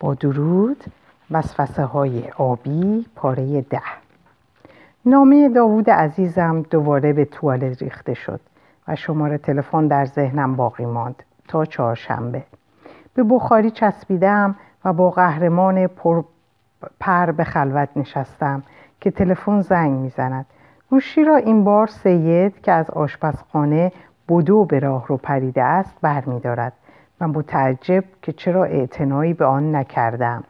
با درود وسوسه های آبی پاره ده. نامه داوود عزیزم دوباره به توالت ریخته شد و شماره تلفن در ذهنم باقی ماند تا چهارشنبه. به بخاری چسبیدم و با قهرمان پر پر به خلوت نشستم که تلفن زنگ می‌زند. گوشی را این بار سید که از آشپزخانه بدو به راه رو پریده است برمیدارد. و متعجب که چرا اعتنایی به آن نکردم.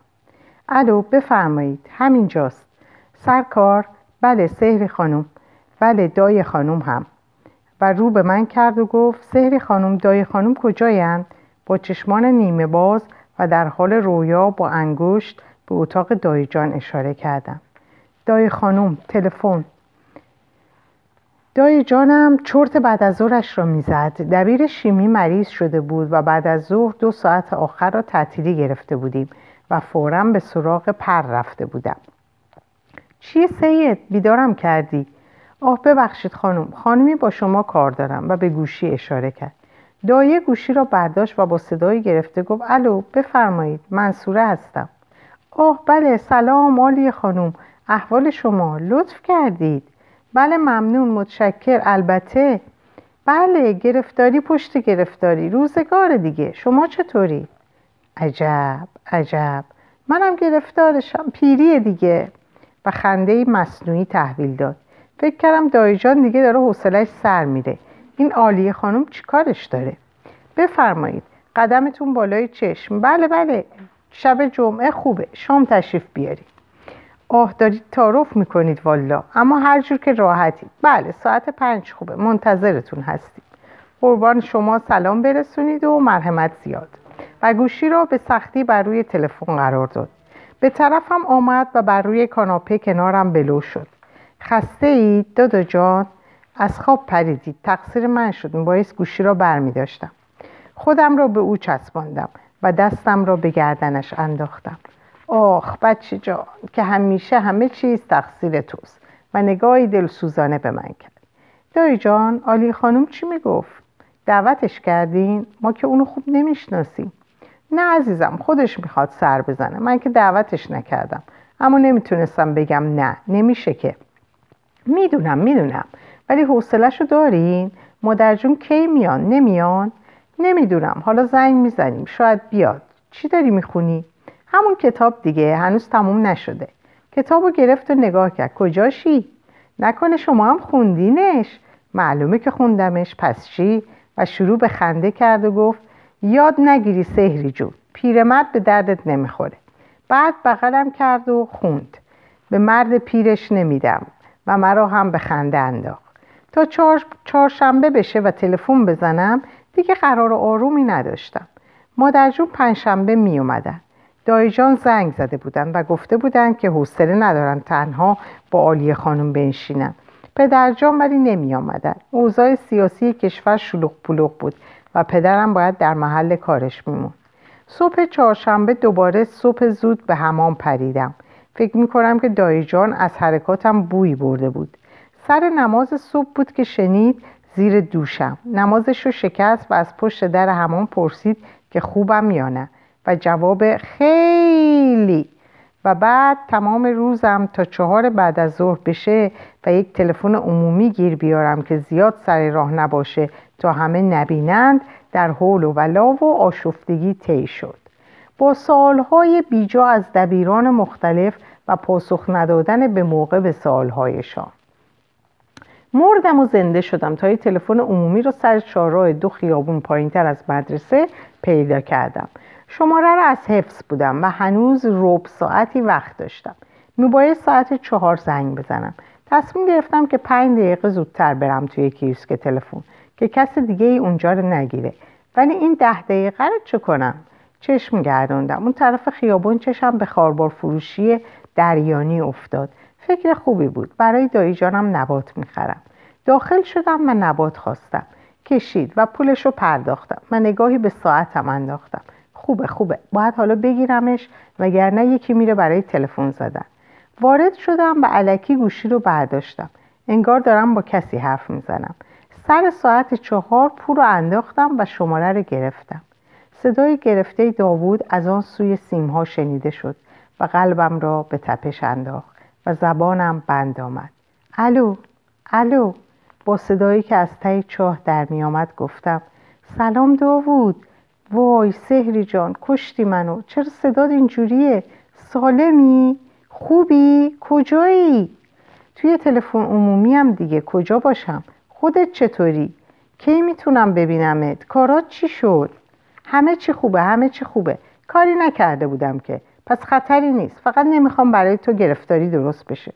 الو بفرمایید همینجاست. سرکار بله سهری خانم بله دای خانم هم. و رو به من کرد و گفت سهری خانم دای خانم کجایند؟ با چشمان نیمه باز و در حال رویا با انگشت به اتاق دای جان اشاره کردم. دای خانم تلفن. دای جانم چرت بعد از ظهرش را می‌زد. دبیر شیمی مریض شده بود و بعد از ظهر دو ساعت آخر را تعطیلی گرفته بودیم و فورا به سراغ پر رفته بودم. چیه سید؟ بیدارم کردی. آه ببخشید خانم. خانمی با شما کار دارم و به گوشی اشاره کرد. دایه گوشی را برداشت و با صدایی گرفته گفت الو بفرمایید منصوره هستم. آه بله سلام آلی خانم. احوال شما لطف کردید. بله ممنون متشکر. البته بله گرفتاری پشت گرفتاری روزگار دیگه. شما چطوری؟ عجب عجب. منم گرفتارشم پیری دیگه. و خنده مصنوعی تحویل داد. فکر کردم دایجان دیگه داره حوصلش سر میره. این عالیه خانم چیکارش داره؟ بفرمایید قدمتون بالای چشم. بله بله. شب جمعه خوبه. شام تشریف بیارید. آه دارید تعارف می‌کنید والا. اما هر جور که راحتید بله ساعت پنج خوبه. منتظرتون هستیم. قربان شما سلام برسونید و مرحمت زیاد. و گوشی را به سختی بر روی تلفن قرار داد. به طرفم آمد و بر روی کاناپه کنارم بلو شد. خسته اید دادا جان. از خواب پریدید. تقصیر من شد. باعث گوشی را بر می داشتم خودم را به او چسباندم و دستم را به گردنش انداختم. آخ بچه جان که همیشه همه چیز تقصیر توست و نگاهی دلسوزانه به من کرد. دایی جان آلی خانم چی می‌گفت؟ دعوتش کردین؟ ما که اونو خوب نمی‌شناسیم. نه عزیزم خودش می‌خواد سر بزنه. من که دعوتش نکردم. اما نمی‌تونستم بگم نه. نمیشه که. می‌دونم می‌دونم. ولی حوصلهشو دارین؟ مادر جون کی میان؟ نمیان؟ نمی‌دونم. حالا زنگ می‌زنیم. شاید بیاد. چی داری می‌خونی؟ همون کتاب دیگه هنوز تموم نشده. کتابو گرفت و نگاه کرد. کجاشی نکنه شما هم خوندینش. معلومه که خوندمش. پس چی؟ و شروع به خنده کرد و گفت یاد نگیری سهری جون. پیرمرد به دردت نمی‌خوره. بعد بغلم کرد و خوند. به مرد پیرش نمیدم و مرا هم به خنده انداخت. تا چهار، چهارشنبه بشه و تلفن بزنم دیگه قرار آرومی نداشتم. مادر جون پنجشنبه می اومدن دایجان زنگ زده بودن و گفته بودن که حوصله ندارن تنها با عالی خانم بنشینن. پدرجان ولی نمی آمدن. اوضاع سیاسی کشور شلوغ پلوغ بود و پدرم باید در محل کارش میمون صبح چهارشنبه دوباره صبح زود به همان پریدم. فکر می‌کنم که دایجان از حرکاتم بوی برده بود. سر نماز صبح بود که شنید زیر دوشم. نمازش رو شکست و از پشت در همان پرسید که خوبم یا نه. و جواب خیلی. و بعد تمام روزم تا چهار بعد از ظهر بشه و یک تلفن عمومی گیر بیارم که زیاد سر راه نباشه تا همه نبینند در حول و ولا و آشفتگی طی شد. با سالهای بیجا از دبیران مختلف و پاسخ ندادن به موقع به سالهایشان. مردم و زنده شدم تا یه تلفن عمومی رو سر چهارراه دو خیابون پایینتر از مدرسه پیدا کردم. شماره رو از حفظ بودم و هنوز رب ساعتی وقت داشتم. میباید ساعت چهار زنگ بزنم. تصمیم گرفتم که پنج دقیقه زودتر برم توی کیوسک تلفن که کس دیگه ای اونجا رو نگیره. ولی این ده دقیقه رو چه کنم؟ چشم گردوندم. اون طرف خیابون چشم به خاربار فروشی دریانی افتاد. فکر خوبی بود. برای دایی جانم نبات می‌خرم. داخل شدم و نبات خواستم. کشید و پولش رو پرداختم و نگاهی به ساعتم انداختم. خوبه خوبه. باید حالا بگیرمش وگرنه یکی میره برای تلفن زدن. وارد شدم و علکی گوشی رو برداشتم. انگار دارم با کسی حرف می‌زنم. سر ساعت چهار پول رو انداختم و شماره رو گرفتم. صدای گرفته داوود از آن سوی سیمها شنیده شد و قلبم را به تپش انداخت و زبانم بند آمد. الو الو. با صدایی که از ته چاه در می آمد گفتم سلام داوود. وای سهری جان کشتی منو. چرا صداد اینجوریه؟ سالمی؟ خوبی؟ کجایی؟ توی تلفن عمومی هم دیگه. کجا باشم؟ خودت چطوری؟ کی می‌تونم ببینمت؟ کارات چی شد؟ همه چی خوبه همه چی خوبه. کاری نکرده بودم که. پس خطری نیست. فقط نمی‌خوام برای تو گرفتاری درست بشه.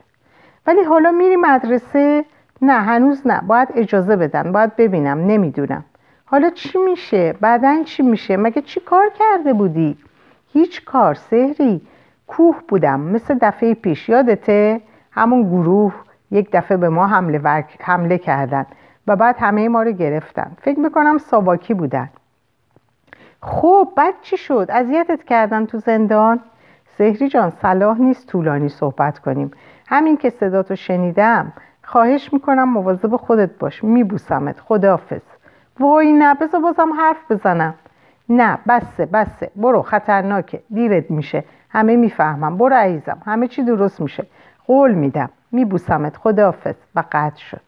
ولی حالا میری مدرسه؟ نه هنوز نه. باید اجازه بدن. باید ببینم. نمی‌دونم. حالا چی میشه؟ بعدا چی میشه؟ مگه چی کار کرده بودی؟ هیچ کار سهری کوه بودم مثل دفعه پیش. یادته؟ همون گروه یک دفعه به ما حمله, حمله کردن و بعد همه ما رو گرفتن. فکر می‌کنم ساواکی بودن. خب بعد چی شد؟ اذیتت کردن تو زندان؟ سهری جان صلاح نیست طولانی صحبت کنیم. همین که صداتو شنیدم خواهش می‌کنم مواظب خودت باش. میبوسمت. خداحافظ. وای نه بذار بازم حرف بزنم. نه بسه بسه. برو خطرناکه. دیرت میشه. همه می‌فهمم برو عزیزم. همه چی درست میشه. قول میدم. میبوسمت. خداحافظ. و قطع شد.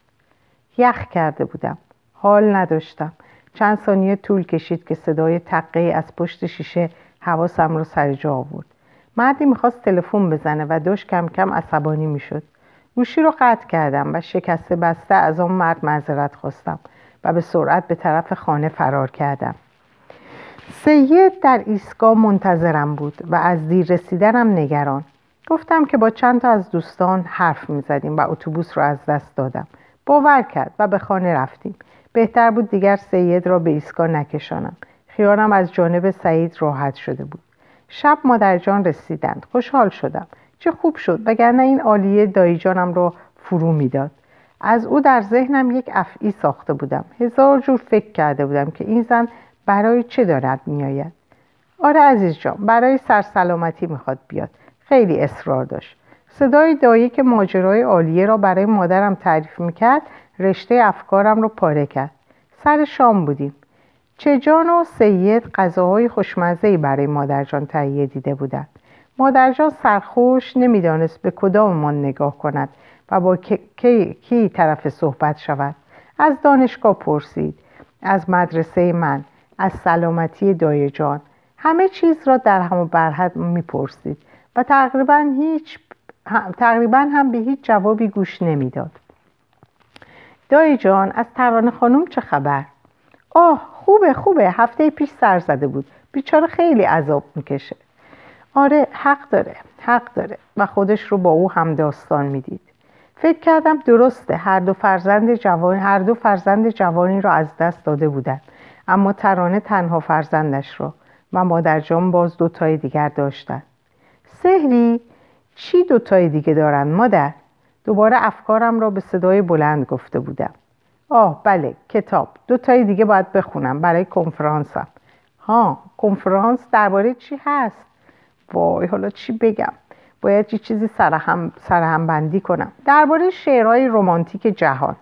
یخ کرده بودم. حال نداشتم. چند ثانیه طول کشید که صدای تقه از پشت شیشه حواسم رو سر جا آورد. مردی می‌خواست تلفن بزنه و داشت کم کم عصبانی می‌شد. گوشی رو قطع کردم و شکسته بسته از آن مرد معذرت خواستم. و به سرعت به طرف خانه فرار کردم. سید در ایستگاه منتظرم بود و از دیر رسیدنم نگران. گفتم که با چند تا از دوستان حرف می زدیم و اتوبوس رو از دست دادم. باور کرد و به خانه رفتیم. بهتر بود دیگر سید را به ایستگاه نکشانم. خیالم از جانب سعید راحت شده بود. شب مادرجان رسیدند. خوشحال شدم. چه خوب شد وگرنه این عالیه دایجانم را فرو می‌داد. از او در ذهنم یک افعی ساخته بودم. هزار جور فکر کرده بودم که این زن برای چه دارد میآید. آره عزیز جان برای سرسلامتی می‌خواد بیاد. خیلی اصرار داشت. صدای دایی که ماجرای عالیه را برای مادرم تعریف می‌کرد رشته افکارم رو پاره کرد. سر شام بودیم. چجان و سید غذاهای خوشمزهای برای مادرجان تهیه دیده بودند. مادرجان سرخوش نمی‌دانست به کداممان نگاه کند. و با کی, کی طرف صحبت شود. از دانشگاه پرسید. از مدرسه من از سلامتی دایجان همه چیز را در هم و برحد می‌پرسید و تقریبا هیچ تقریبا هم به هیچ جوابی گوش نمی‌داد. دایی جان از ترانه خانم چه خبر؟ آه خوبه خوبه. هفته پیش سر زده بود. بیچاره خیلی عذاب می‌کشه. آره حق داره حق داره و خودش رو با او هم داستان می‌دید. فکر کردم درسته هر دو فرزند جوان هر دو فرزند جوانی را از دست داده بودند اما ترانه تنها فرزندش را و مادرجان باز دوتای دیگر داشتند سهری چی دوتای دیگه دارند مادر؟ دوباره افکارم را به صدای بلند گفته بودم. آه بله کتاب. دو تای دیگه باید بخونم برای کنفرانسم. ها کنفرانس درباره چی هست؟ وای حالا چی بگم؟ باید یه چیزی سرهم, سرهم بندی کنم. درباره شعرهای رمانتیک جهان.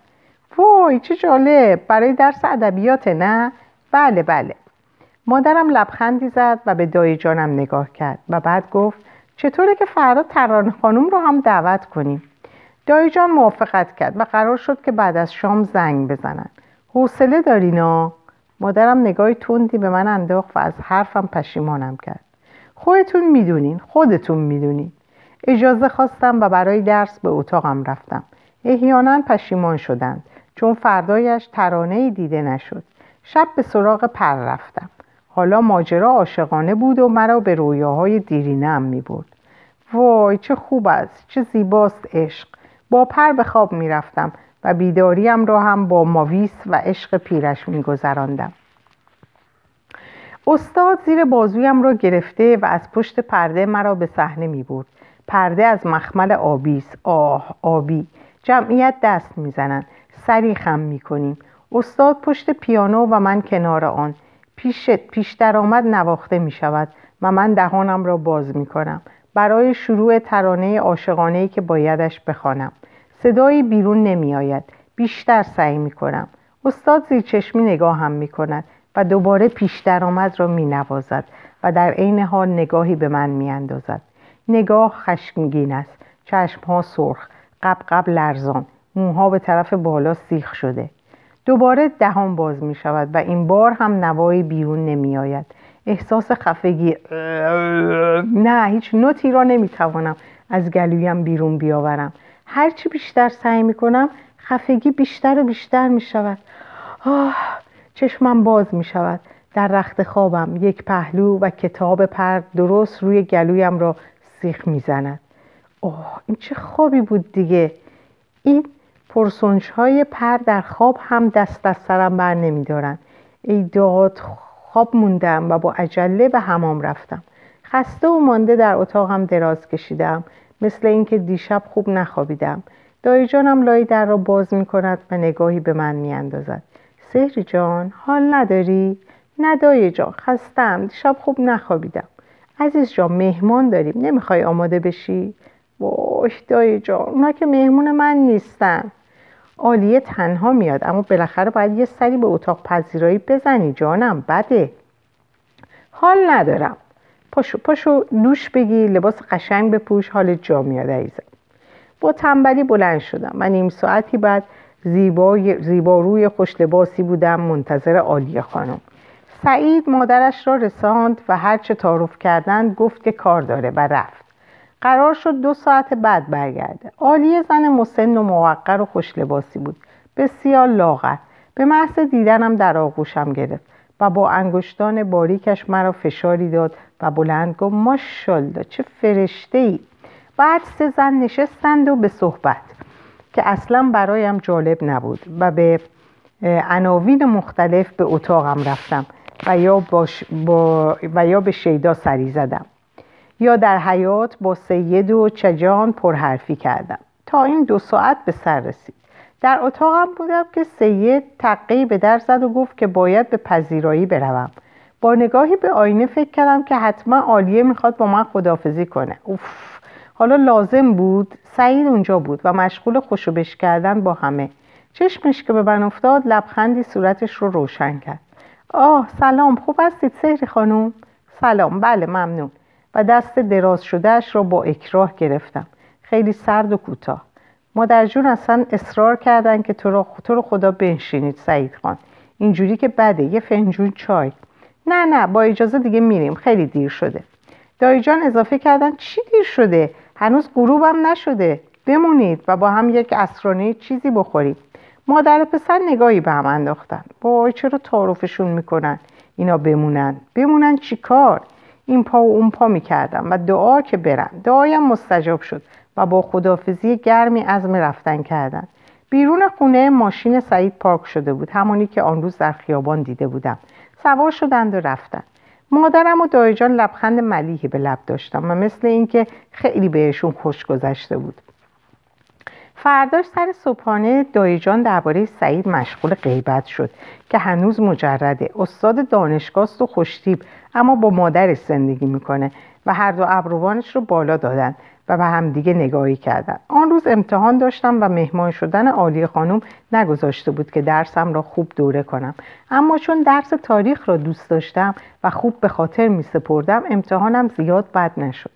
وای چه جالب. برای درس ادبیات نه؟ بله بله. مادرم لبخندی زد و به دایی جانم نگاه کرد و بعد گفت چطوره که فردا ترانه خانم رو هم دعوت کنیم؟ دایی جان موافقت کرد و قرار شد که بعد از شام زنگ بزنن. حوصله دارینا مادرم نگاهی تندی به من انداخت و از حرفم پشیمانم کرد. خودتون می‌دونین خودتون می‌دونین. اجازه خواستم و برای درس به اتاقم رفتم. احیانا پشیمان شدند چون فردایش ترانه دیده نشد. شب به سراغ پر رفتم. حالا ماجرا عاشقانه بود و مرا به رویاهای دیرینه هم می برد وای چه خوب است چه زیباست عشق. با پر به خواب می رفتم و بیداریم را هم با ماویس و عشق پیرش می گذراندم. استاد زیر بازویم را گرفته و از پشت پرده مرا به صحنه می برد. پرده از مخمل آبیست آه آبی. جمعیت دست می‌زنند سری خم می‌کنیم. استاد پشت پیانو و من کنار آن. پیش, پیش درآمد نواخته می شود و من دهانم را باز می کنم برای شروع ترانه عاشقانه که بایدش بخوانم. صدایی بیرون نمی آید بیشتر سعی می کنم استاد زیر چشمی نگاه هم می کند و دوباره پیش درآمد را می نوازد و در عین حال نگاهی به من می اندازد. نگاه خشمگین است. چشمها سرخ قب قب لرزان. موها به طرف بالا سیخ شده. دوباره دهان باز می شود و این بار هم نوایی بیرون نمی آید. احساس خفگی. نه هیچ نوتی را نمی توانم از گلویم بیرون بیاورم. هرچی بیشتر سعی می کنم خفگی بیشتر و بیشتر می شود. آه چشمم باز می شود. در رخت خوابم یک پهلو و کتاب پرد درست روی گلویم را سیخ می زند اوه این چه خوابی بود دیگه. این پرسونش های پر در خواب هم دست از سرم بر نمی دارن. ای داد خواب موندم و با عجله به همام رفتم. خسته و مانده در اتاقم دراز کشیدم. مثل اینکه دیشب خوب نخوابیدم. دایی جانم لای در را باز می کند و نگاهی به من می اندازد سهری جان حال نداری؟ نه جان خستم. دیشب خوب نخوابیدم. عزیز جان مهمان داریم. نمی‌خوای آماده بشی؟ وای دایی جان اونا که مهمون من نیستن. آلیه تنها میاد اما بالاخره باید یه سری به اتاق پذیرایی بزنی جانم بده. حال ندارم. پاشو پاشو دوش بگی لباس قشنگ بپوش حال جا میاد عزیزم. با تنبلی بلند شدم. و نیم ساعتی بعد زیبا, زیبا روی خوش لباسی بودم منتظر آلیه خانم. سعید مادرش را رساند و هرچه تعارف کردند گفت که کار داره و رفت. قرار شد دو ساعت بعد برگرده. آلیه زن مسن و موقر و خوش لباسی بود. بسیار لاغر. به محض دیدنم در آغوشم گرفت و با انگشتان باریکش مرا فشاری داد و بلند گفت ماشالله چه فرشته ای بعد سه زن نشستند و به صحبت که اصلا برایم جالب نبود و به عناوین مختلف به اتاقم رفتم. و یا, با و یا به شیدا سری زدم. یا در حیات با سید و چجان پرحرفی کردم. تا این دو ساعت به سر رسید. در اتاقم بودم که سید تقی به در زد و گفت که باید به پذیرایی بروم. با نگاهی به آینه فکر کردم که حتما عالیه می‌خواد با من خدافزی کنه. اوف. حالا لازم بود. سعید اونجا بود و مشغول خوشوبش کردن با همه. چشمش که به من افتاد لبخندی صورتش رو روشن کرد. آه سلام خوب هستید سهری خانم؟ سلام بله ممنون. و دست دراز شدهش را با اکراه گرفتم. خیلی سرد و کوتاه. مادر جون اصلا اصرار کردن که تو رو, تو رو خدا بنشینید سعید خان. اینجوری که بده یه فنجون چای. نه نه با اجازه دیگه میریم. خیلی دیر شده. دایی جان اضافه کردن چی دیر شده؟ هنوز غروبم نشده. بمونید و با هم یک اسرانه چیزی بخوریم مادر پسر نگاهی به هم انداختن. وای چرا تعارفشون می‌کنن؟ اینا بمونن. بمونن چی کار؟ این پا و اون پا می‌کردم و دعا که برم دعایم مستجاب شد و با خدافزی گرمی عزم رفتن کردن. بیرون خونه ماشین سعید پارک شده بود همانی که آن روز در خیابان دیده بودم. سوار شدند و رفتن. مادرم و دایجان لبخند ملیحی به لب داشتم و مثل اینکه خیلی بهشون خوش گذشته بود. فرداش سر صبحانه دایجان درباره سعید مشغول غیبت شد که هنوز مجرده. استاد دانشگاه و خوشتیب اما با مادرش زندگی می‌کنه و هر دو ابروانش رو بالا دادن و به همدیگه نگاهی کردن. آن روز امتحان داشتم و مهمان شدن عالی خانم نگذاشته بود که درسم را خوب دوره کنم. اما چون درس تاریخ را دوست داشتم و خوب به خاطر می سپردم امتحانم زیاد بد نشد.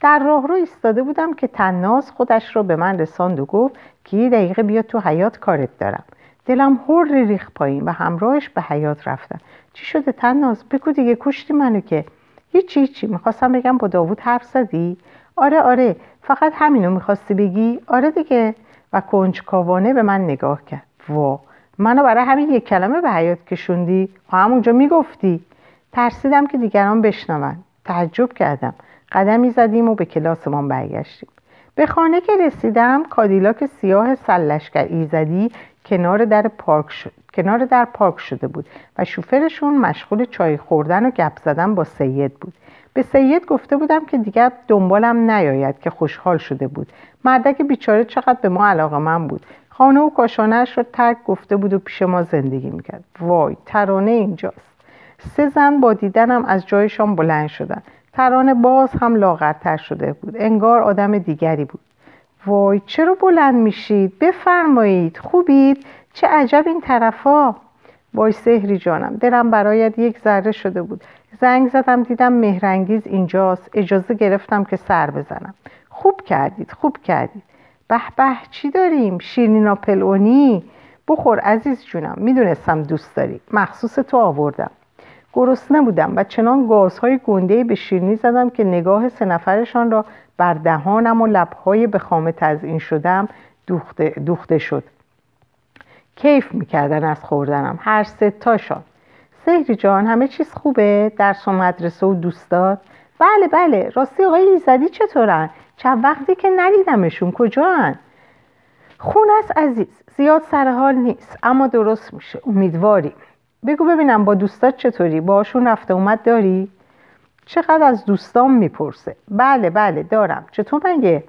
در راه رو ایستاده بودم که تناز خودش را به من رساند و گفت که یه دقیقه بیا تو حیات کارت دارم. دلم هر ریخ پایین و همراهش به حیات رفتم. چی شده تناز؟ بگو دیگه کشتی منو که. هیچی هیچی. می‌خواستم بگم با داوود حرف زدی؟ آره آره. فقط همینو می‌خواستی بگی؟ آره دیگه. و کنجکاوانه به من نگاه کرد. وا. منو برای همین یک کلمه به حیات کشوندی؟ و همونجا می‌گفتی. ترسیدم که دیگران بشنون. تعجب کردم. قدمی زدیم و به کلاسمان برگشتیم. به خانه که رسیدم کادیلاک سیاه سلشگر ایزدی کنار در پارک شد کنار در پارک شده بود و شوفرشون مشغول چای خوردن و گپ زدن با سید بود. به سید گفته بودم که دیگر دنبالم نیاید که خوشحال شده بود. مردک بیچاره چقدر به ما علاقه من بود. خانه و کاشانهش را ترک گفته بود و پیش ما زندگی می‌کرد. وای ترانه اینجاست. سه زن با دیدنم از جایشان بلند شدن ترانه باز هم لاغرتر شده بود. انگار آدم دیگری بود. وای چرا بلند میشید؟ بفرمایید. خوبید؟ چه عجب این طرفا. وای سهری جانم دلم برایت یک ذره شده بود. زنگ زدم دیدم مهرنگیز اینجاست. اجازه گرفتم که سر بزنم. خوب کردید خوب کردید. به به چی داریم؟ شیرینی پلونی بخور عزیز جونم می‌دونستم دوست داری. مخصوص تو آوردم. گرسنه بودم و چنان گازهای گنده به شیرینی زدم که نگاه سه نفرشان را بر دهانم و لبهای به خامه تزئین شدم دوخته, دوخته شد. کیف می‌کردن از خوردنم. هر سه تاشان. سهری جان همه چیز خوبه؟ درس و مدرسه و دوستات؟ بله بله. راستی آقای ایزدی چطورن؟ چند وقتی که ندیدمشون. کجا خون است عزیز. زیاد سر حال نیست اما درست میشه. امیدواریم. بگو ببینم با دوستات چطوری؟ باشون رفته اومد داری؟ چقدر از دوستام می‌پرسه. بله بله دارم. چطور مگه؟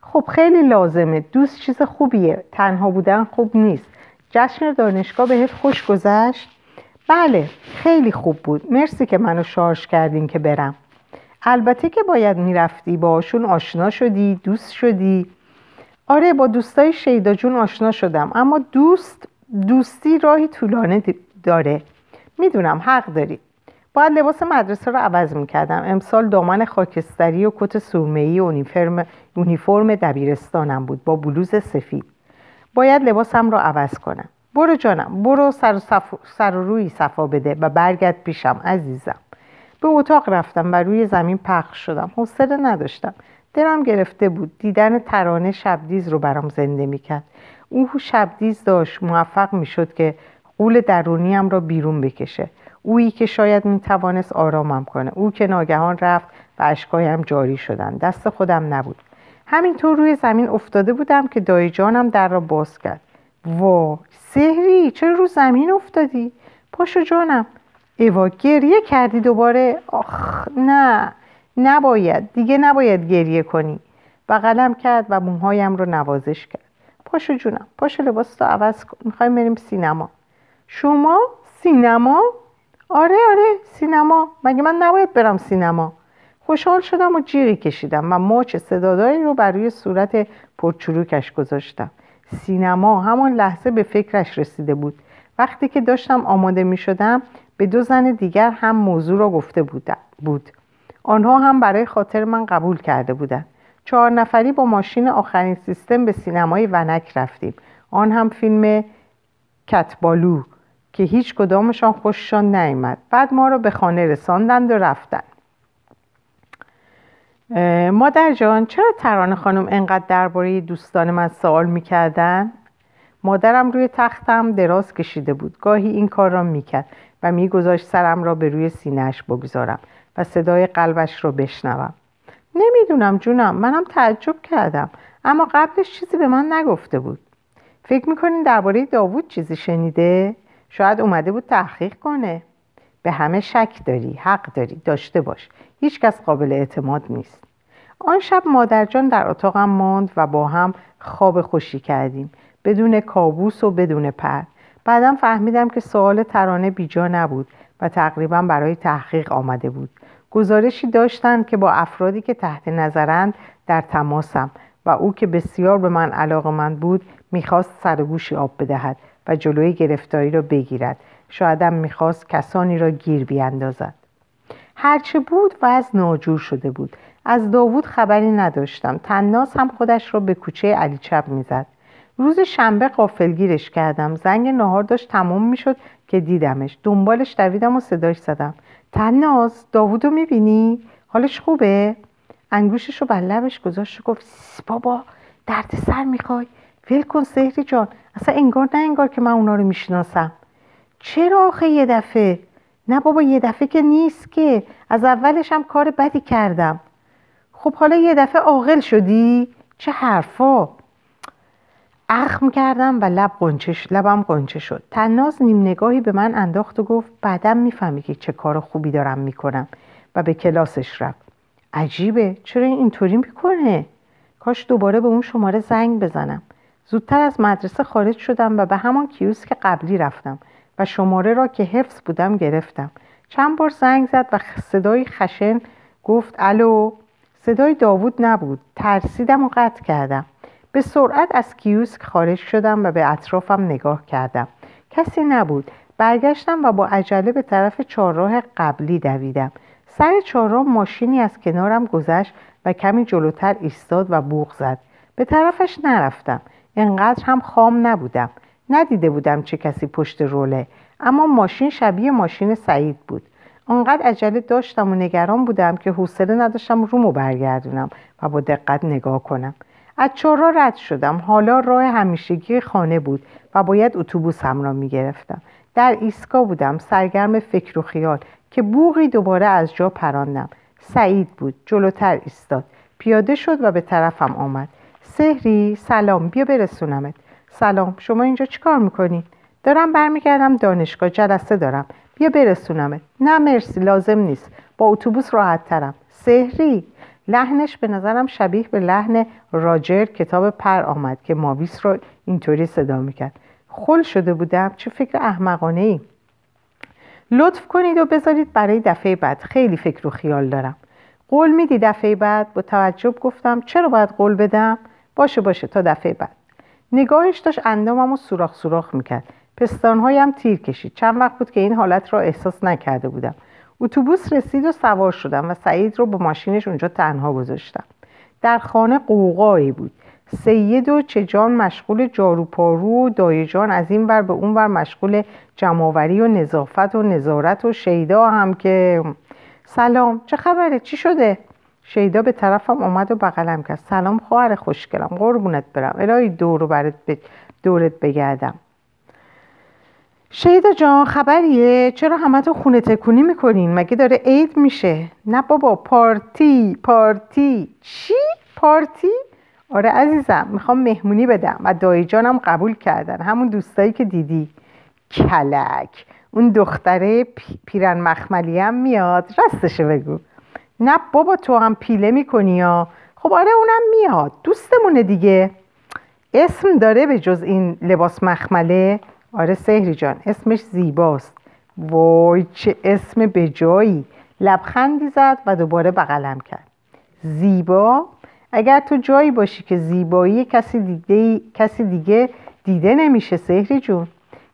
خب خیلی لازمه. دوست چیز خوبیه. تنها بودن خوب نیست. جشن دانشگاه بهت خوش گذشت؟ بله خیلی خوب بود. مرسی که منو شارژ کردین که برم. البته که باید می‌رفتی باشون آشنا شدی دوست شدی. آره با دوستای شیدا جون آشنا شدم. اما دوست دوستی راهی طولانه داره. می‌دونم حق داری باید لباس مدرسه رو عوض می‌کردم. امسال دامن خاکستری و کت سرمه‌ای و اونیفرم دبیرستانم بود با بلوز سفید. باید لباسم رو عوض کنم. برو جانم برو سر و, صف... سر و روی صفا بده و برگرد پیشم عزیزم. به اتاق رفتم و روی زمین پخش شدم. حوصله نداشتم. دلم گرفته بود. دیدن ترانه شبدیز رو برام زنده می‌کرد. او شبدیز داشت. موفق می‌شد که قول درونیم را بیرون بکشه. اویی که شاید می‌توانست آرامم کنه. او که ناگهان رفت و اشکایم جاری شدن. دست خودم نبود. همینطور روی زمین افتاده بودم که دایی جانم در را باز کرد. وا سهری چرا رو زمین افتادی؟ پاشو جانم. ایوا گریه کردی دوباره؟ آخ نه. نباید. دیگه نباید گریه کنی. بغلم کرد و موهایم رو نوازش کرد. پاشو جونم پاشو لباس تو عوض کن. می‌خوایم بریم سینما. شما سینما؟ آره آره سینما. مگه من نباید برم سینما؟ خوشحال شدم و جیغی کشیدم و ماچ صداداری رو بر روی صورت پرچروکش گذاشتم. سینما همان لحظه به فکرش رسیده بود. وقتی که داشتم آماده می شدم به دو زن دیگر هم موضوع را گفته بود. آنها هم برای خاطر من قبول کرده بودند. چهار نفری با ماشین آخرین سیستم به سینمای ونک رفتیم. آن هم فیلم کتبالو که هیچ کدامشان خوششان نیامد. بعد ما رو به خانه رساندند و رفتن مادر جان چرا ترانه خانم انقدر درباره دوستان من سوال می‌کردن؟ مادرم روی تختم دراز کشیده بود. گاهی این کار را می‌کرد و میگذاشت سرم را به روی سینهش بگذارم و صدای قلبش را بشنوم. نمی‌دونم جونم منم تعجب کردم اما قبلش چیزی به من نگفته بود. فکر می‌کنین درباره داوود چیزی شنیده؟ شاید اومده بود تحقیق کنه. به همه شک داری حق داری داشته باش. هیچکس قابل اعتماد نیست. آن شب مادرجان در اتاقم ماند و با هم خواب خوشی کردیم. بدون کابوس و بدون پر. بعدم فهمیدم که سوال ترانه بیجا نبود و تقریبا برای تحقیق آمده بود. گزارشی داشتند که با افرادی که تحت نظرند در تماسم و او که بسیار به من علاقه من بود می‌خواست سرگوشی آب بدهد. و جلوی گرفتاری را بگیرد. شایدم می‌خواست کسانی را گیر بیاندازد. هرچه بود و از ناجور شده بود. از داوود خبری نداشتم. تناس هم خودش را به کوچه علی چپ می‌زد. روز شنبه قافلگیرش کردم. زنگ نهار داشت تمام می‌شد که دیدمش. دنبالش دویدم و صداش زدم. تناس داوودو می‌بینی؟ حالش خوبه؟ انگوشش رو بر لبش گذاشت و گفت بابا درد سر می‌خوای؟ ول کن سهری جان. اصلا انگار نه انگار که من اونا رو می‌شناسم. چرا آخه یه دفعه؟ نه بابا یه دفعه که نیست که. از اولش هم کار بدی کردم. خب حالا یه دفعه عاقل شدی؟ چه حرفا. اخم کردم و لب قنچش لبم قنچه شد. تناز نیم نگاهی به من انداخت و گفت بعدم می‌فهمی که چه کار خوبی دارم می‌کنم. و به کلاسش رفت. عجیبه. چرا اینطوری می‌کنه؟ کاش دوباره به اون شماره زنگ بزنم. زودتر از مدرسه خارج شدم و به همان کیوسک قبلی رفتم و شماره را که حفظ بودم گرفتم. چند بار زنگ زد و صدای خشن گفت الو؟ صدای داوود نبود. ترسیدم و قطع کردم. به سرعت از کیوسک خارج شدم و به اطرافم نگاه کردم. کسی نبود. برگشتم و با عجله به طرف چهارراه قبلی دویدم. سر چهارراه ماشینی از کنارم گذشت و کمی جلوتر ایستاد و بوغ زد. به طرفش نرفتم. انقدر هم خام نبودم. ندیده بودم چه کسی پشت روله. اما ماشین شبیه ماشین سعید بود. آنقدر عجله داشتم و نگران بودم که حوصله نداشتم رومو برگردونم و با دقت نگاه کنم. از چهارراه رد شدم. حالا راه همیشگی خانه بود و باید اتوبوس هم را می‌گرفتم. در ایستگاه بودم. سرگرم فکر و خیال که بوغی دوباره از جا پراندم. سعید بود. جلوتر ایستاد. پیاده شد و به طرفم آمد. سهری سلام بیا برسونمت. سلام شما اینجا چیکار می‌کنی؟ دارم برمیگردم دانشگاه جلسه دارم. بیا برسونمت. نه مرسی لازم نیست. با اتوبوس راحت ترم. سهری لحنش به نظرم شبیه به لحن راجر کتاب پر آمد که ماویس رو اینطوری صدا می‌کرد. خل شده بودم؟ چه فکر احمقانه ای لطف کنید و بذارید برای دفعه بعد. خیلی فکر و خیال دارم. قول میدی دفعه بعد؟ با توجب گفتم چرا باید قول بدم؟ باشه باشه تا دفعه بعد. نگاهش داشت اندامم رو سوراخ سوراخ می‌کرد. پستانهایم تیر کشید. چند وقت بود که این حالت را احساس نکرده بودم. اتوبوس رسید و سوار شدم و سعید رو با ماشینش اونجا تنها گذاشتم. در خانه قوقایی بود. سید و چجان مشغول جاروپارو و دایجان از این ور به اون ور مشغول جمعآوری و نظافت و نظارت و شیدا هم که سلام چه خبره؟ چی شده؟ شیدا به طرفم آمد و بغلم کرد. سلام خواهر خوشگلم قربونت برم. الهی دور برات دورت بگردم. شیدا جان خبریه؟ چرا همه تو خونه تکونی می‌کنین؟ مگه داره عید میشه؟ نه بابا پارتی پارتی. چی؟ پارتی؟ آره عزیزم می‌خوام مهمونی بدم و دایی جانم قبول کردن. همون دوستایی که دیدی. کلک. اون دختره پیرن مخملی هم میاد. راستشو بگو. نه بابا تو هم پیله می‌کنی یا؟ خب آره اونم میاد. دوستمونه دیگه. اسم داره به جز این لباس مخمله. آره سهری جان اسمش زیباست. وای چه اسم به جایی. لبخندی زد و دوباره بغلم کرد. زیبا؟ اگر تو جایی باشی که زیبایی کسی دیگه, کسی دیگه دیده نمیشه سهری جون.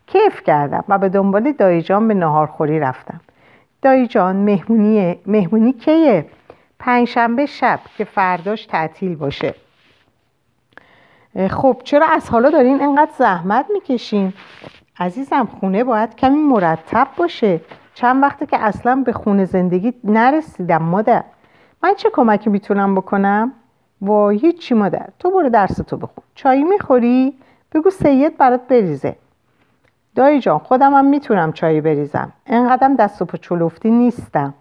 کیف کردم و به دنبال دایجان به نهارخوری رفتم. دایجان مهمونیه. مهمونی کیه؟ پنجشنبه شب که فرداش تعطیل باشه. خب چرا از حالا دارین انقدر زحمت می‌کشین؟ عزیزم خونه باید کمی مرتب باشه. چند وقته که اصلا به خونه زندگی نرسیدم مادر. من چه کمکی می‌تونم بکنم؟ وای هیچی مادر. تو برو درس تو بخون. چایی می‌خوری؟ بگو سید برات بریزه. دایی جان خودم هم می‌تونم چایی بریزم. انقدرم دست و پچلفتی نیستم.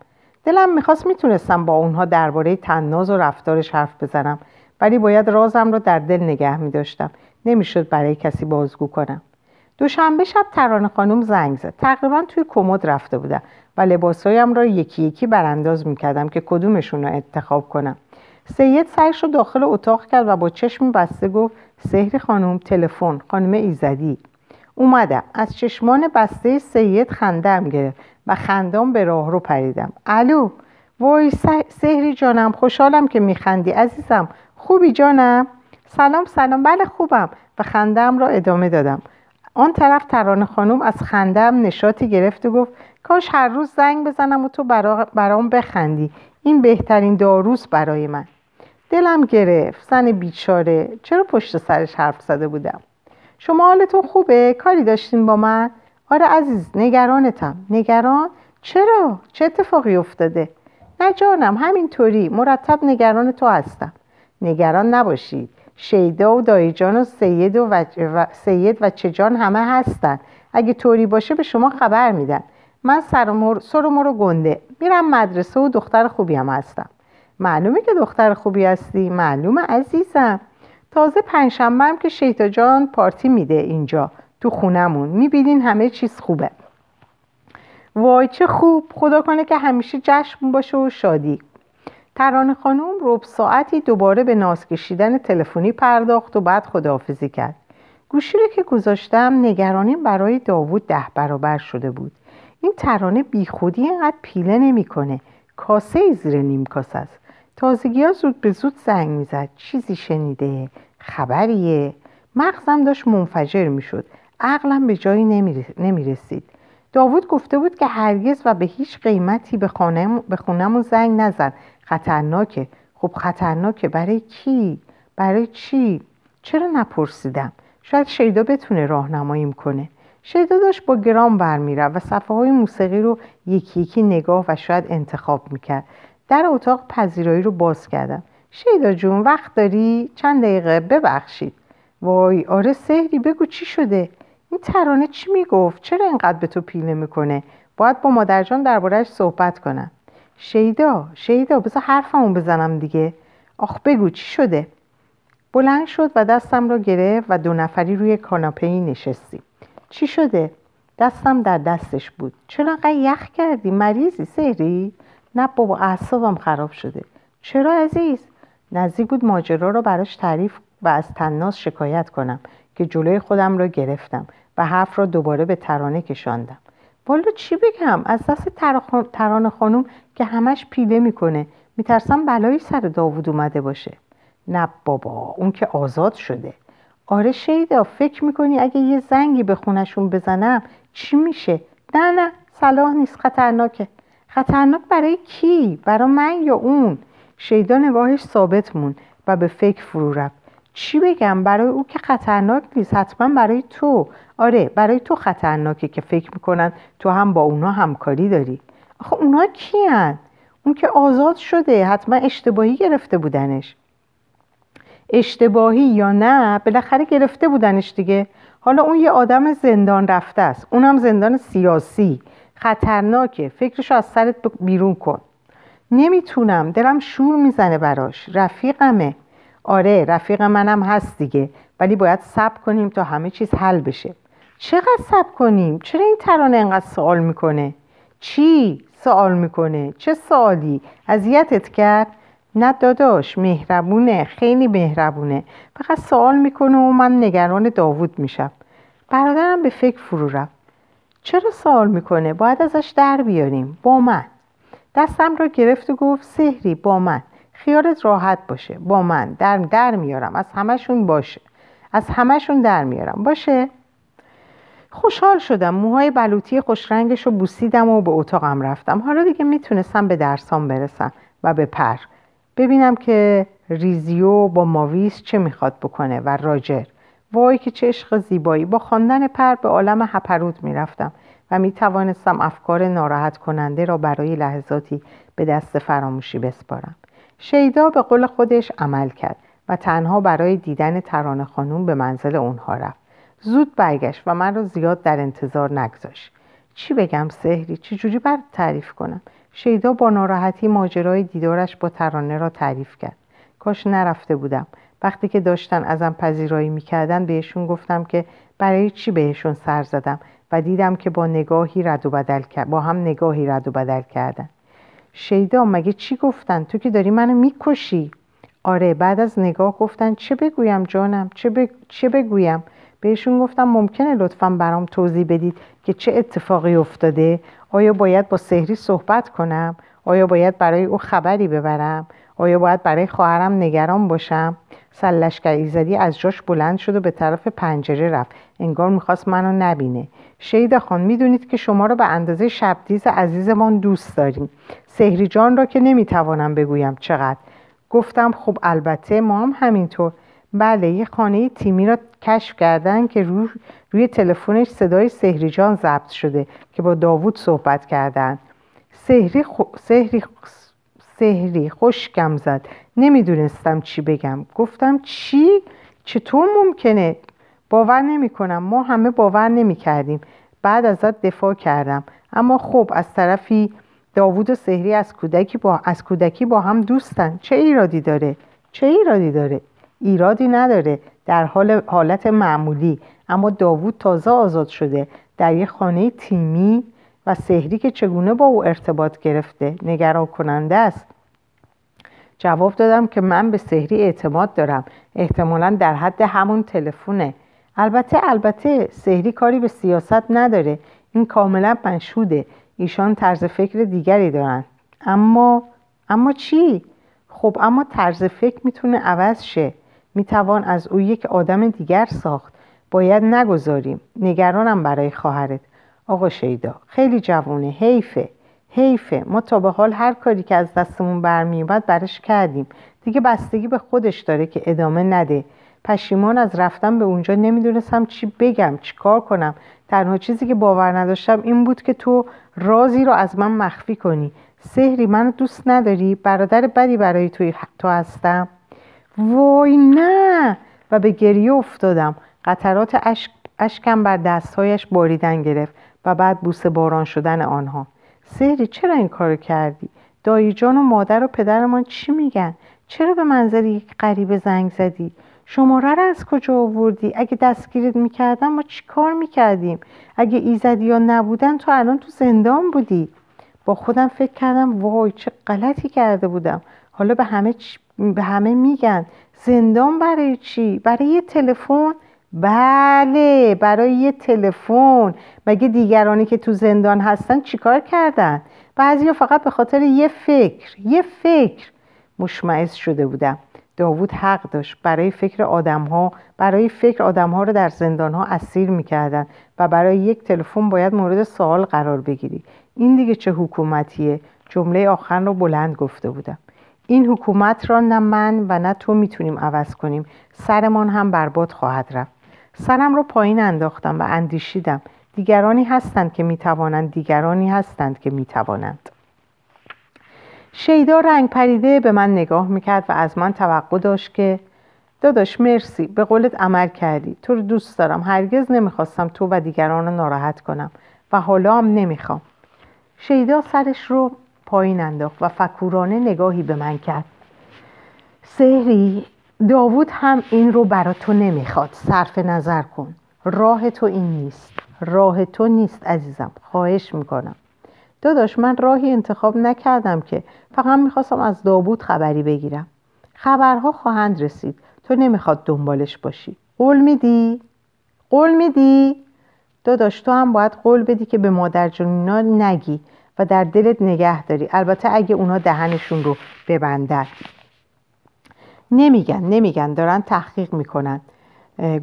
دلم می‌خواست می‌تونستم با اونها درباره تناز و رفتارش حرف بزنم ولی باید رازم رو در دل نگه میداشتم. نمی‌شد برای کسی بازگو کنم. دوشنبه شب ترانه خانم زنگ زد. تقریبا توی کمد رفته بودم و لباسهایم را یکی یکی برانداز می‌کردم که کدومشون رو انتخاب کنم. سید سرش رو داخل اتاق کرد و با چشم بسته گفت سهری خانم تلفن. خانم ایزدی. اومدم. از چشمان بسته سید خندم گرفت و خندام به راه رو پریدم. الو وای سهری جانم خوشحالم که میخندی عزیزم. خوبی جانم؟ سلام سلام. بله خوبم و خندم را ادامه دادم. آن طرف ترانه خانم از خندم نشاطی گرفت و گفت کاش هر روز زنگ بزنم و تو برام بخندی. این بهترین داروس برای من. دلم گرفت. زن بیچاره. چرا پشت سرش حرف زده بودم؟ شما حالتون خوبه؟ کاری داشتین با من؟ آره عزیز نگرانتم. نگران؟ چرا؟ چه اتفاقی افتاده؟ نه جانم همینطوری. مرتب نگران تو هستم. نگران نباشید شیدا و دایجان و سید و, و... سید و چجان همه هستن. اگه طوری باشه به شما خبر میدن. من سر و گنده. میرم مدرسه و دختر خوبی هم هستم. معلومه که دختر خوبی هستی. معلومه عزیزم. تازه پنجشنبه هم که شیطا جان پارتی میده اینجا تو خونمون. می‌بینین همه چیز خوبه. وای چه خوب. خدا کنه که همیشه جشن باشه و شادی. ترانه خانم رب ساعتی دوباره به ناز کشیدن تلفنی پرداخت و بعد خداحافظی کرد. گوشی رو که گذاشتم نگرانیم برای داوود ده برابر شده بود. این ترانه بیخودی اینقدر پیله نمی‌کنه. کاسه زیر نیم کاسه است. تازگی ها زود به زود زنگ می‌زد. چیزی شنیده خبریه. مغزم داشت منفجر می‌شد. عقلم به جایی نمی رسید داوود گفته بود که هرگز و به هیچ قیمتی به, به خونمون زنگ نزن. خطرناکه خب خطرناکه برای کی؟ برای چی؟ چرا نپرسیدم؟ شاید شیدا بتونه راهنماییم کنه. شیدا داشت با گرام برمیرفت و صفحه های موسیقی رو یکی یکی نگاه و شاید انتخاب می‌کرد. در اتاق پذیرایی رو باز کردم شیدا جون وقت داری؟ چند دقیقه ببخشید وای آره سهری بگو چی شده؟ این ترانه چی می‌گفت؟ چرا اینقدر به تو پیله می‌کنه؟ باید با مادرجان دربارهش صحبت کنم شیدا شیدا بذار حرفمون بزنم دیگه آخ بگو چی شده؟ بلند شد و دستم را گرفت و دو نفری روی کاناپه نشستیم چی شده؟ دستم در دستش بود چرا انقدر یخ کردی؟ مریضی سهری؟ نه بابا اعصابم خراب شده. چرا عزیز؟ نزدیک بود ماجرا را براش تعریف و از تناس شکایت کنم که جلوی خودم را گرفتم و حرف را دوباره به ترانه کشاندم. والا چی بگم؟ از دست ترانه خانم که همش پیله می‌کنه. میترسم بلایی سر داوود اومده باشه. نه بابا اون که آزاد شده. آره شیدا فکر می‌کنی اگه یه زنگی به خونشون بزنم چی میشه؟ نه نه صلاح نیست خطرناکه. خطرناک برای کی؟ برای من یا اون؟ شیدا نگاهش ثابت مون و به فکر فرو رفت. چی بگم؟ برای او که خطرناک نیست. حتما برای تو. آره برای تو خطرناکه که فکر می‌کنن تو هم با اونا همکاری داری. آخه اونا کیان اون که آزاد شده. حتما اشتباهی گرفته بودنش. اشتباهی یا نه بالاخره گرفته بودنش دیگه. حالا اون یه آدم زندان رفته است. اونم زندان سیاسی. خطرناکه. فکرشو از سرت بیرون کن. نمی‌تونم. دلم شور می‌زنه براش. رفیقمه. آره رفیق منم هست دیگه. ولی باید صبر کنیم تا همه چیز حل بشه. چقدر صبر کنیم؟ چرا این ترانه انقدر سوال می‌کنه؟ چی سوال می‌کنه؟ چه سوالی؟ اذیتت کرد؟ نه داداش مهربونه خیلی مهربونه. فقط سوال می‌کنه و من نگران داوود میشم. برادرم به فکر فرو رفت چرا سوال می‌کنه؟ باید ازش در بیاریم. با من. دستم را گرفت و گفت سهری با من. خیالت راحت باشه. با من. در, در میارم. از همشون باشه. از همشون در میارم. باشه. خوشحال شدم. موهای بلوطی خوش رنگش رو بوسیدم و به اتاقم رفتم. حالا دیگه می‌تونستم به درسام برسم و به پر. ببینم که ریزیو با ماویس چه می‌خواد بکنه و راجر. وای که چه عشق زیبایی. با خواندن پر به عالم هپروت می‌رفتم و می‌توانستم افکار ناراحت کننده را برای لحظاتی به دست فراموشی بسپارم. شیدا به قول خودش عمل کرد و تنها برای دیدن ترانه خانوم به منزل اونها رفت. زود برگشت و من را زیاد در انتظار نگذاشت. چی بگم سهری چجوری بر تعریف کنم؟ شیدا با ناراحتی ماجرای دیدارش با ترانه را تعریف کرد. کاش نرفته بودم. وقتی که داشتن ازم پذیرایی می‌کردن بهشون گفتم که برای چی بهشون سر زدم و دیدم که با نگاهی رد و بدل کرد با هم نگاهی رد و بدل کردن. شیدا مگه چی گفتن؟ تو که داری منو می‌کشی؟ آره بعد از نگاه گفتن چه بگویم جانم؟ چه, چه بگویم؟ بهشون گفتم ممکنه لطفا برام توضیح بدید که چه اتفاقی افتاده؟ آیا باید با سهری صحبت کنم؟ آیا باید برای او خبری ببرم؟ آیا باید برای خواهرم نگران باشم؟ سلشکر ایزدی از جاش بلند شد و به طرف پنجره رفت. انگار می‌خواست منو نبینه. شیده خان می‌دونید که شما رو به اندازه شبدیز عزیزمان دوست داریم. سهری جان را که نمی‌توانم بگویم چقدر. گفتم خب البته ما هم همینطور. بله یه خانه تیمی را کشف کردن که روی, روی تلفنش صدای سهری جان ضبط شده که با داوود صحبت کردن. سهری, خو... سهری... سهری خوشگم زد. نمی‌دونستم چی بگم. گفتم چی؟ چطور ممکنه؟ باور نمی کنم ما همه باور نمی کردیم بعد ازت دفاع کردم. اما خب از طرفی داوود و سهری از کودکی با, از کودکی با هم دوستن. چه ایرادی داره؟ چه ایرادی داره؟ ایرادی نداره. در حال حالت معمولی. اما داوود تازه آزاد شده. در یک خانه تیمی و سهری که چگونه با او ارتباط گرفته نگران کننده است. جواب دادم که من به سهری اعتماد دارم. احتمالا در حد همون تلفونه البته البته سهری کاری به سیاست نداره. این کاملا مشهوده ایشان طرز فکر دیگری دارن. اما اما چی؟ خب اما طرز فکر می‌تونه عوض شه. می‌توان از او یک آدم دیگر ساخت. باید نگذاریم. نگرانم برای خواهرت. آقا شیدا خیلی جوونه. حیفه. حیفه. ما تا به حال هر کاری که از دستمون برمیومد برش کردیم. دیگه بستگی به خودش داره که ادامه نده. پشیمان از رفتن به اونجا نمی‌دونستم چی بگم چی کار کنم. تنها چیزی که باور نداشتم این بود که تو رازی رو از من مخفی کنی. سهری منو دوست نداری؟ برادر بدی برای توی تو هستم؟ وای نه! و به گریه افتادم. قطرات اشک اشکم بر دستهایش باریدن گرفت و بعد بوسه باران شدن آنها. سهری چرا این کارو کردی؟ دایی جان و مادر و پدرمان چی میگن؟ چرا به منظر یک غریبه زنگ زدی؟ شماره رو از کجا آوردی؟ اگه دستگیرت می‌کردم ما چی کار می‌کردیم؟ اگه ایزدی یا نبودن تو الان تو زندان بودی با خودم فکر کردم وای چه غلطی کرده بودم حالا به همه, به همه میگن زندان برای چی؟ برای یه تلفن؟ بله برای یه تلفن. مگه دیگرانی که تو زندان هستن چیکار کردن؟ بعضیا فقط به خاطر یه فکر یه فکر مشمعز شده بودم داوود حق داشت برای فکر آدم ها برای فکر آدم ها رو در زندان ها اسیر می‌کردن و برای یک تلفن باید مورد سوال قرار بگیری این دیگه چه حکومتیه؟ جمله آخر رو بلند گفته بودم. این حکومت را نه من و نه تو می‌تونیم عوض کنیم. سرمان هم برباد خواهد رفت. سرم رو پایین انداختم و اندیشیدم. دیگرانی هستند که می‌توانند دیگرانی هستند که می‌توانند. شیدا رنگ پریده به من نگاه می‌کرد و از من توقع داشت که داداش مرسی به قولت عمل کردی. تو رو دوست دارم. هرگز نمی‌خواستم تو و دیگران رو ناراحت کنم و حالا هم نمی‌خوام. شیدا سرش رو پایین انداخت و فکورانه نگاهی به من کرد. سهری داوود هم این رو برا تو نمی‌خواد. صرف نظر کن. راه تو این نیست. راه تو نیست عزیزم. خواهش می‌کنم. داداش من راهی انتخاب نکردم که فقط می‌خواستم از داوود خبری بگیرم. خبرها خواهند رسید. تو نمی‌خواد دنبالش باشی. قول میدی؟ قول میدی؟ داداش تو هم باید قول بدی که به مادر جونینا نگی و در دلت نگه داری. البته اگه اونا دهنشون رو ببندن. نمیگن نمیگن دارن تحقیق می‌کنن.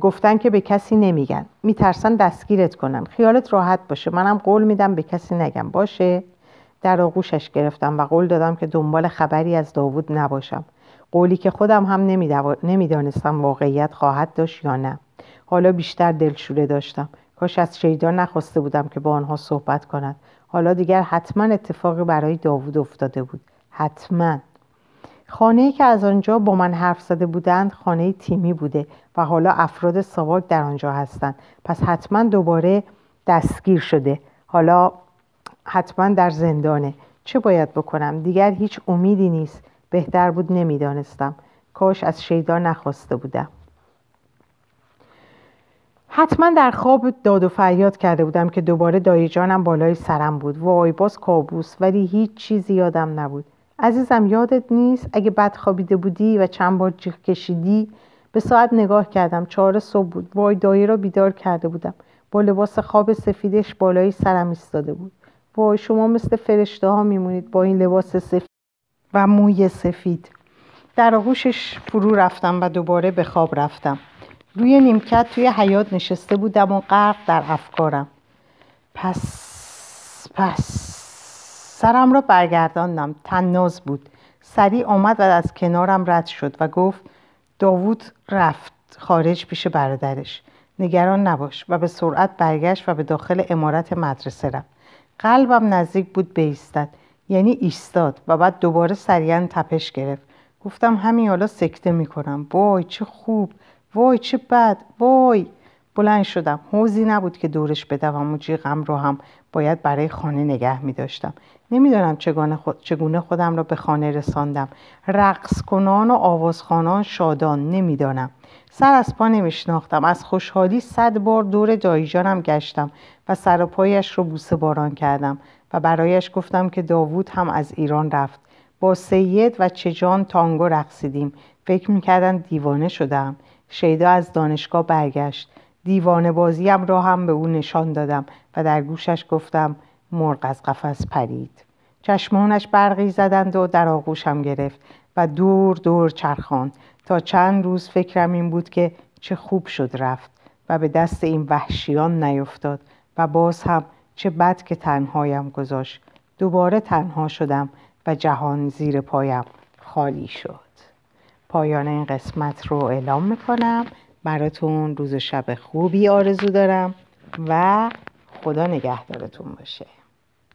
گفتن که به کسی نمیگن. میترسن دستگیرت کنن. خیالت راحت باشه. منم قول میدم به کسی نگم. باشه. در آغوشش گرفتم و قول دادم که دنبال خبری از داوود نباشم. قولی که خودم هم نمی‌دانستم واقعیت خواهد داشت یا نه. حالا بیشتر دلشوره داشتم. کاش از شیدا نخواسته بودم که با آنها صحبت کند. حالا دیگر حتما اتفاقی برای داوود افتاده بود. حتما. خانه که از آنجا با من حرف زده بودند خانه تیمی بوده و حالا افراد ساواک در آنجا هستند. پس حتما دوباره دستگیر شده. حالا حتما در زندانه. چه باید بکنم؟ دیگر هیچ امیدی نیست. بهتر بود نمی‌دانستم. کاش از شیدا نخواسته بودم. حتما در خواب داد و فریاد کرده بودم که دوباره دایی جانم بالای سرم بود. وای باز کابوس ولی هیچ چیزی یادم نبود. عزیزم یادت نیست؟ اگه بد خوابیده بودی و چند بار جیغ کشیدی به ساعت نگاه کردم. چهار صبح بود. وای دایی را بیدار کرده بودم. با لباس خواب سفیدش بالای سرم ایستاده بود. وای شما مثل فرشته ها میمونید با این لباس سفید و موی سفید. در آغوشش فرو رفتم و دوباره به خواب رفتم. روی نیمکت توی حیات نشسته بودم و غرق در افکارم. پس پس. سرم را برگرداندم. تناز بود. سریع آمد و از کنارم رد شد و گفت داوود رفت. خارج پیش برادرش. نگران نباش و به سرعت برگشت و به داخل امارت مدرسه رفت. قلبم نزدیک بود بیستد. یعنی ایستاد و بعد دوباره سریعا تپش گرفت. گفتم همین حالا سکته می‌کنم. وای چه خوب. وای چه بد. وای. بلند شدم. حوزی نبود که دورش بدوم و جیغم رو هم باید برای خانه نگه می داشتم نمی‌دانم چگونه خودم را به خانه رساندم. رقص کنان و آوازخانان شادان نمی‌دانم. سر از پا نمیشناختم. از خوشحالی صد بار دور دایجانم گشتم و سر و پایش رو بوسه باران کردم و برایش گفتم که داوود هم از ایران رفت. با سید و چجان تانگو رقصیدیم. فکر می‌کردن دیوانه شدم شیدا از دانشگاه برگشت. دیوانه بازیم را هم به او نشان دادم و در گوشش گفتم مرغ از قفس پرید. چشمانش برقی زدند و در آغوشم گرفت و دور دور چرخاند. تا چند روز فکرم این بود که چه خوب شد رفت و به دست این وحشیان نیفتاد و باز هم چه بد که تنهایم گذاشت. دوباره تنها شدم و جهان زیر پایم خالی شد. پایان این قسمت رو اعلام می‌کنم. براتون روز شب خوبی آرزو دارم و خدا نگهدارتون باشه.